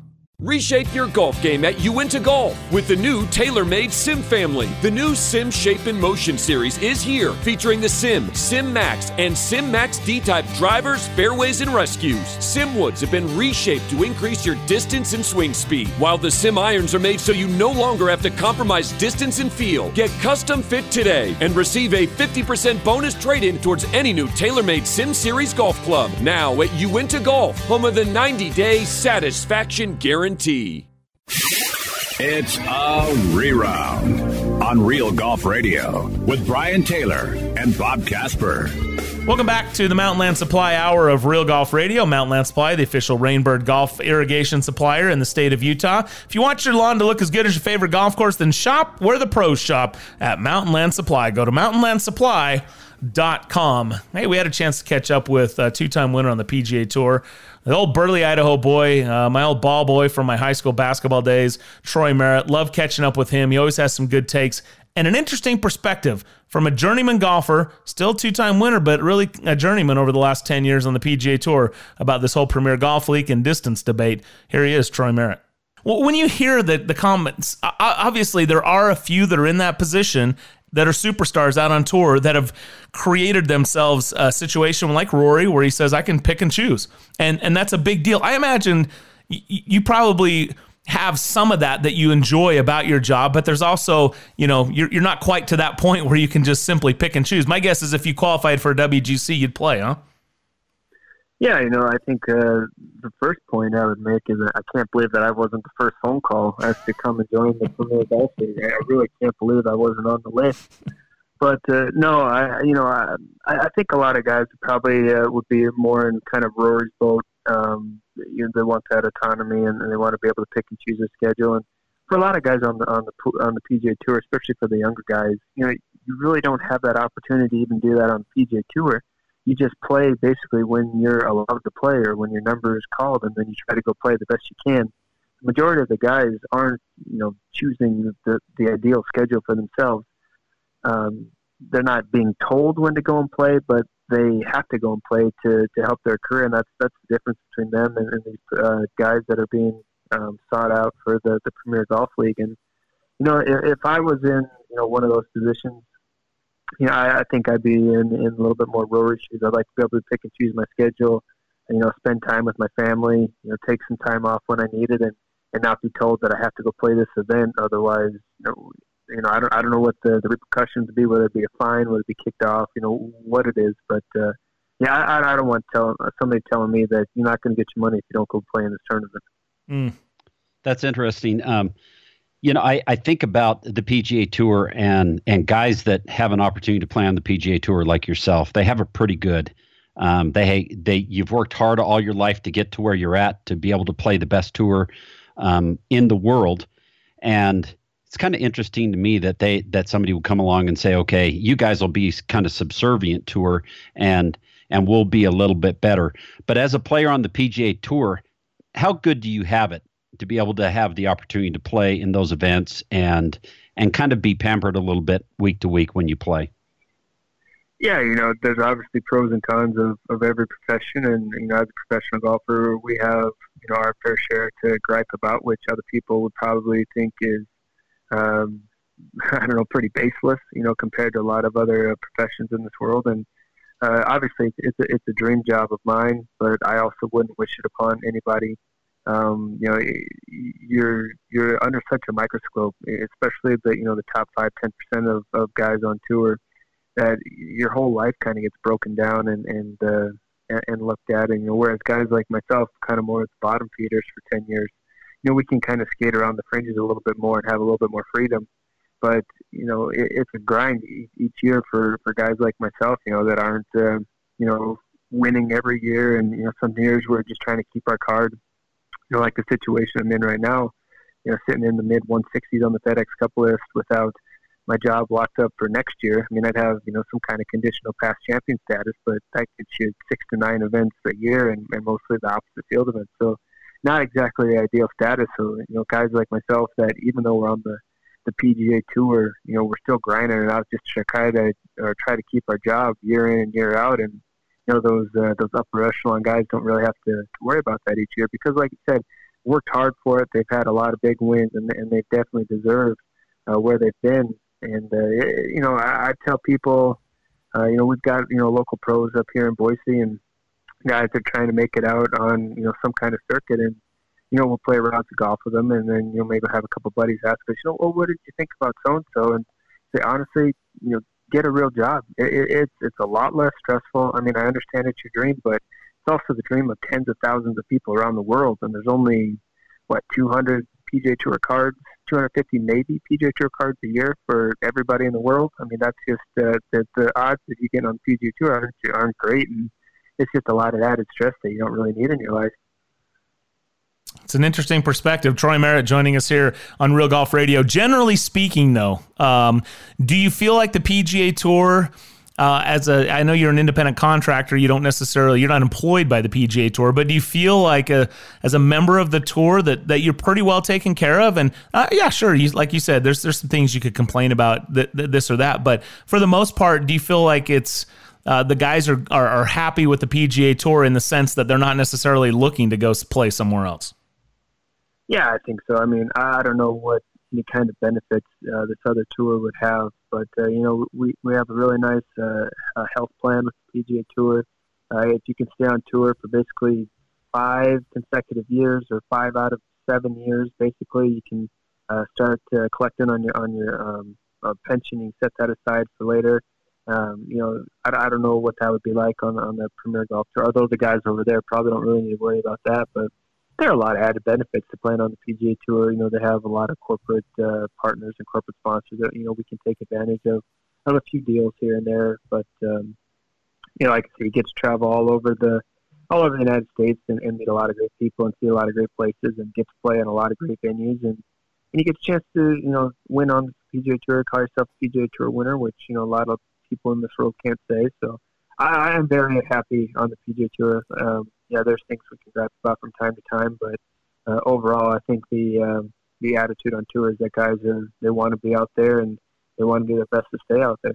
Reshape your golf game at Uinta Golf with the new TaylorMade Sim family. The new Sim Shape and Motion series is here, featuring the Sim, Sim Max, and Sim Max D-type drivers, fairways, and rescues. Sim woods have been reshaped to increase your distance and swing speed, while the Sim irons are made so you no longer have to compromise distance and feel. Get custom fit today and receive a 50% bonus trade-in towards any new TaylorMade Sim Series golf club. Now at Uinta Golf, home of the 90-day satisfaction guarantee. It's a reround on Real Golf Radio with Brian Taylor and Bob Casper. Welcome back to the Mountain Land Supply Hour of Real Golf Radio. Mountain Land Supply, the official Rainbird golf irrigation supplier in the state of Utah. If you want your lawn to look as good as your favorite golf course, then shop where the pros shop at Mountain Land Supply. Go to mountainlandsupply.com. Hey, we had a chance to catch up with uh, a two time winner on the PGA Tour the old Burley, Idaho boy, uh, my old ball boy from my high school basketball days, Troy Merritt. Love catching up with him. He always has some good takes and an interesting perspective from a journeyman golfer, still two time winner, but really a journeyman over the last 10 years on the PGA Tour about this whole Premier Golf League and distance debate. Here he is, Troy Merritt. Well, when you hear the, the comments, obviously there are a few that are in that position that are superstars out on tour that have created themselves a situation like Rory where he says, I can pick and choose. And, and that's a big deal. I imagine you probably have some of that that you enjoy about your job, but there's also, you know, you're, you're not quite to that point where you can just simply pick and choose. My guess is if you qualified for a WGC, you'd play, huh? Yeah, you know, I think uh, the first point I would make is I can't believe that I wasn't the first phone call as to come and join the Premier Golf League. I really can't believe I wasn't on the list. But uh, no, I you know I I think a lot of guys probably uh, would be more in kind of Rory's boat. Um, you know, they want that autonomy and, and they want to be able to pick and choose their schedule. And for a lot of guys on the on the on the PGA Tour, especially for the younger guys, you know, you really don't have that opportunity to even do that on the PGA Tour you just play basically when you're allowed to play or when your number is called, and then you try to go play the best you can. The majority of the guys aren't, you know, choosing the the ideal schedule for themselves. Um, they're not being told when to go and play, but they have to go and play to, to help their career, and that's that's the difference between them and, and these uh, guys that are being um, sought out for the the Premier Golf League. And you know, if, if I was in you know one of those positions, you know, I, I think I'd be in, in a little bit more Rory's shoes. I'd like to be able to pick and choose my schedule, and, you know, spend time with my family, you know, take some time off when I need it, and, and not be told that I have to go play this event. Otherwise, you know, you know, I don't, I don't know what the, the repercussions would be, whether it be a fine, whether it be kicked off, you know, what it is. But, uh, yeah, I, I don't want tell, somebody telling me that you're not going to get your money if you don't go play in this tournament. Mm. That's interesting. Um, you know, I, I think about the PGA Tour and and guys that have an opportunity to play on the PGA Tour like yourself. They have a pretty good. Um, they they you've worked hard all your life to get to where you're at to be able to play the best tour um, in the world, and it's kind of interesting to me that they that somebody would come along and say, okay, you guys will be kind of subservient to her, and and we'll be a little bit better. But as a player on the PGA Tour, how good do you have it? To be able to have the opportunity to play in those events and and kind of be pampered a little bit week to week when you play. Yeah, you know, there's obviously pros and cons of, of every profession, and you know, as a professional golfer, we have you know our fair share to gripe about, which other people would probably think is, um, I don't know, pretty baseless, you know, compared to a lot of other uh, professions in this world. And uh, obviously, it's a, it's a dream job of mine, but I also wouldn't wish it upon anybody um, you know, you're you're under such a microscope, especially the you know the top five, ten percent of, of guys on tour, that your whole life kind of gets broken down and and uh, and looked at. And you know, whereas guys like myself, kind of more at the bottom feeders for ten years, you know, we can kind of skate around the fringes a little bit more and have a little bit more freedom. But you know, it, it's a grind each year for for guys like myself, you know, that aren't uh, you know winning every year, and you know, some years we're just trying to keep our card you know, like the situation I'm in right now, you know, sitting in the mid 160s on the FedEx Cup list without my job locked up for next year. I mean, I'd have you know some kind of conditional past champion status, but that could shoot six to nine events a year, and, and mostly the opposite field events. So, not exactly the ideal status. So, you know, guys like myself that even though we're on the the PGA Tour, you know, we're still grinding it out just to try to or try to keep our job year in and year out, and you know those uh, those upper echelon guys don't really have to, to worry about that each year because, like you said, worked hard for it. They've had a lot of big wins, and and they've definitely deserved uh, where they've been. And uh, it, you know, I, I tell people, uh, you know, we've got you know local pros up here in Boise, and guys are trying to make it out on you know some kind of circuit, and you know we'll play rounds of golf with them, and then you know maybe have a couple buddies ask us, you know, well, what did you think about so and so, and say honestly, you know, get a real job. It, it, it's it's a lot less stressful. I mean, I understand it's your dream, but it's also the dream of tens of thousands of people around the world. And there's only what 200 PGA Tour cards, 250 maybe PGA Tour cards a year for everybody in the world. I mean, that's just uh, the the odds that you get on PGA Tour aren't aren't great, and it's just a lot of added stress that you don't really need in your life. It's an interesting perspective. Troy Merritt joining us here on Real Golf Radio. Generally speaking, though, um, do you feel like the PGA Tour uh, as a, I know you're an independent contractor. You don't necessarily, you're not employed by the PGA Tour, but do you feel like a, as a member of the tour that, that you're pretty well taken care of? And uh, yeah, sure, you, like you said, there's there's some things you could complain about th- th- this or that, but for the most part, do you feel like it's uh, the guys are, are are happy with the PGA Tour in the sense that they're not necessarily looking to go play somewhere else? Yeah, I think so. I mean, I don't know what any kind of benefits uh, this other tour would have. But uh, you know, we we have a really nice uh, uh, health plan with the PGA Tour. Uh, if you can stay on tour for basically five consecutive years or five out of seven years, basically you can uh, start uh, collecting on your on your um, uh, pension. You set that aside for later. Um, you know, I, I don't know what that would be like on on the Premier Golf Tour. Although the guys over there probably don't really need to worry about that, but there are a lot of added benefits to playing on the PGA Tour. You know, they have a lot of corporate uh, partners and corporate sponsors that you know we can take advantage of of a few deals here and there. But um, you know, like I said, you get to travel all over the all over the United States and, and meet a lot of great people and see a lot of great places and get to play in a lot of great venues and and you get a chance to you know win on the PGA Tour, call yourself a PGA Tour winner, which you know a lot of people in this world can't say. So I, I am very happy on the PGA Tour. Um, yeah, there's things we can gripe about from time to time, but uh, overall, I think the um, the attitude on tour is that guys are they want to be out there and they want to do their best to stay out there.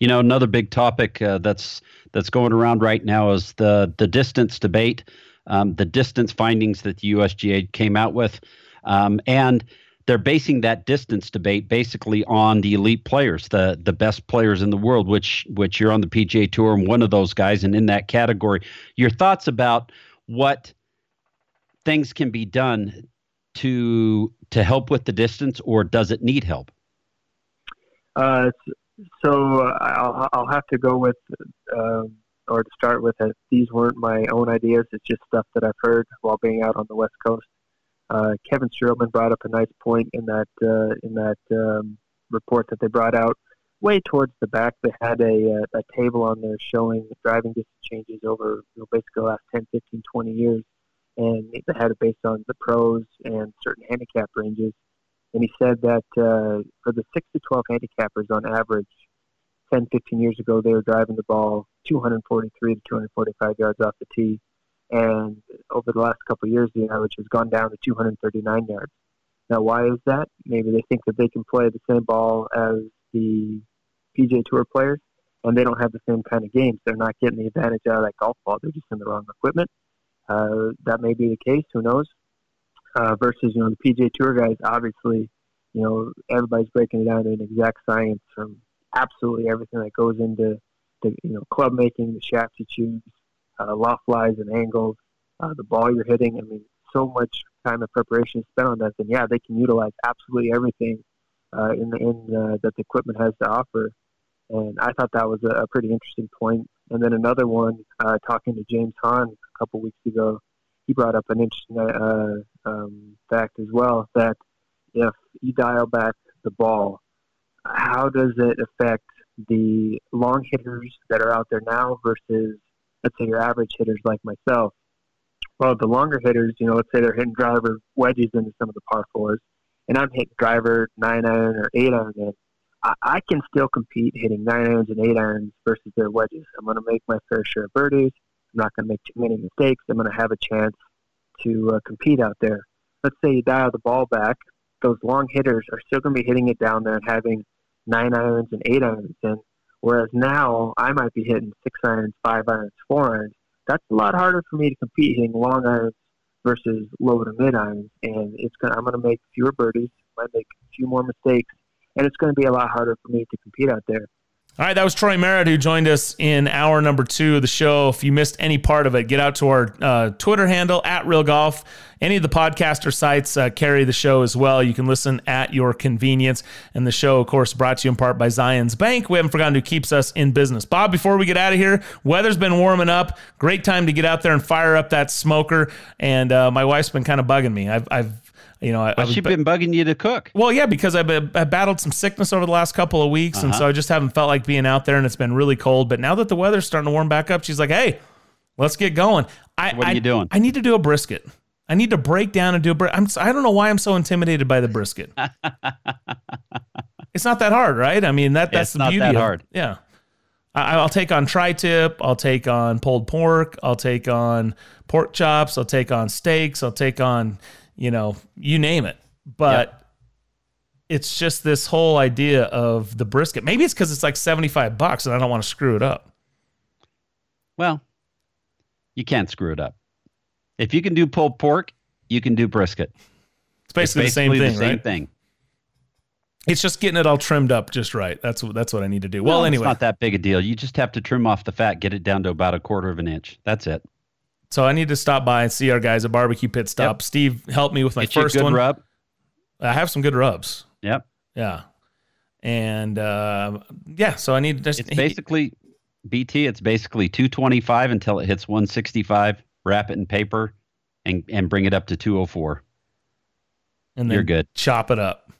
You know, another big topic uh, that's that's going around right now is the the distance debate, um, the distance findings that the USGA came out with, um, and they're basing that distance debate basically on the elite players, the the best players in the world, which which you're on the PGA Tour and one of those guys, and in that category, your thoughts about what things can be done to to help with the distance, or does it need help? Uh, so I'll I'll have to go with. Um, or to start with, these weren't my own ideas. It's just stuff that I've heard while being out on the West Coast. Uh, Kevin Streelman brought up a nice point in that uh, in that um, report that they brought out. Way towards the back, they had a, uh, a table on there showing the driving distance changes over you know, basically the last 10, 15, 20 years, and they had it based on the pros and certain handicap ranges. And he said that uh, for the 6 to 12 handicappers on average, 10, 15 years ago, they were driving the ball 243 to 245 yards off the tee and over the last couple of years, the average has gone down to 239 yards. Now, why is that? Maybe they think that they can play the same ball as the PGA Tour players, and they don't have the same kind of games. They're not getting the advantage out of that golf ball. They're just in the wrong equipment. Uh, that may be the case. Who knows? Uh, versus, you know, the PGA Tour guys, obviously, you know, everybody's breaking it down to an exact science from absolutely everything that goes into the, you know, club making, the shaft you choose, uh, loft lies and angles, uh, the ball you're hitting. I mean, so much time and preparation spent on that. And yeah, they can utilize absolutely everything uh, in the in uh, that the equipment has to offer. And I thought that was a, a pretty interesting point. And then another one, uh, talking to James Hahn a couple weeks ago, he brought up an interesting uh, um, fact as well that if you dial back the ball, how does it affect the long hitters that are out there now versus let's say your average hitters like myself. Well, the longer hitters, you know, let's say they're hitting driver wedges into some of the par fours, and I'm hitting driver nine iron or eight iron in. I, I can still compete hitting nine irons and eight irons versus their wedges. I'm going to make my fair share of birdies. I'm not going to make too many mistakes. I'm going to have a chance to uh, compete out there. Let's say you dial the ball back. Those long hitters are still going to be hitting it down there and having nine irons and eight irons. And Whereas now I might be hitting six irons, five irons, four irons. That's a lot harder for me to compete hitting long irons versus low to mid irons, and it's gonna I'm gonna make fewer birdies, might make a few more mistakes, and it's gonna be a lot harder for me to compete out there. All right, that was Troy Merritt who joined us in hour number two of the show. If you missed any part of it, get out to our uh, Twitter handle at Real Golf. Any of the podcaster sites uh, carry the show as well. You can listen at your convenience. And the show, of course, brought to you in part by Zions Bank. We haven't forgotten who keeps us in business. Bob, before we get out of here, weather's been warming up. Great time to get out there and fire up that smoker. And uh, my wife's been kind of bugging me. I've, I've you know, I, she's been bugging you to cook. Well, yeah, because I've, battled some sickness over the last couple of weeks, uh-huh. and so I just haven't felt like being out there, and it's been really cold. But now that the weather's starting to warm back up, she's like, "Hey, let's get going." I, what are I, you doing? I need to do a brisket. I need to break down and do a brisket. I'm, I don't know why I'm so intimidated by the brisket. it's not that hard, right? I mean, that that's it's the beauty. Not that of, hard. Yeah. I'll take on tri-tip. I'll take on pulled pork. I'll take on pork chops. I'll take on steaks. I'll take on, you know, you name it. But it's just this whole idea of the brisket. Maybe it's because it's like 75 bucks and I don't want to screw it up. Well, you can't screw it up. If you can do pulled pork, you can do brisket. It's basically, It's the same thing, the same right? thing. It's just getting it all trimmed up just right. That's what that's what I need to do. Well, it's anyway, it's not that big a deal. You just have to trim off the fat, get it down to about a quarter of an inch. That's it. So I need to stop by and see our guys at Barbecue Pit Stop. Yep. Steve helped me with my Get first good one. rub. I have some good rubs. Yep. Yeah, and uh, yeah. So I need to just It's basically BT. It's basically 225 until it hits 165. Wrap it in paper, and and bring it up to 204. and then You're good. Chop it up.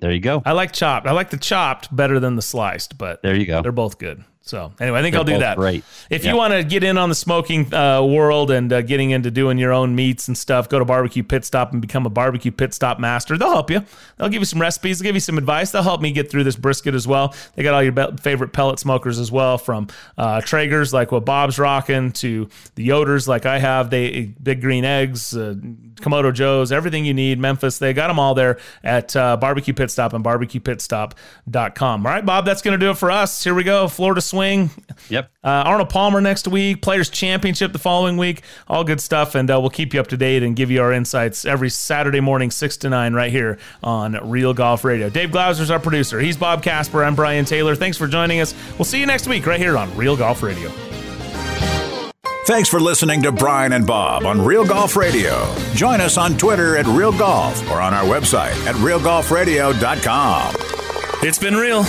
There you go. I like chopped. I like the chopped better than the sliced, but There you go. they're both good. So anyway, I think They're I'll do that. Great. If Yep. you want to get in on the smoking uh, world and uh, getting into doing your own meats and stuff, go to Barbecue Pit Stop and become a Barbecue Pit Stop master. They'll help you. They'll give you some recipes. They'll give you some advice. They'll help me get through this brisket as well. They got all your be- favorite pellet smokers as well, from uh, Traegers like what Bob's rocking to the Yoders like I have. They big green eggs, uh, Kamado Joe's, everything you need. Memphis, they got them all there at uh, Barbecue Pit Stop and barbecuepitstop.com. All right, Bob, that's going to do it for us. Here we go. Florida swing. Yep. Uh, Arnold Palmer next week, Players Championship the following week, all good stuff, and uh, we'll keep you up to date and give you our insights every Saturday morning, six to nine, right here on Real Golf Radio. Dave Glauser's our producer. He's Bob Casper. I'm Brian Taylor. Thanks for joining us. We'll see you next week right here on Real Golf Radio. Thanks for listening to Brian and Bob on Real Golf Radio. Join us on Twitter at Real Golf or on our website at realgolfradio.com. It's been real.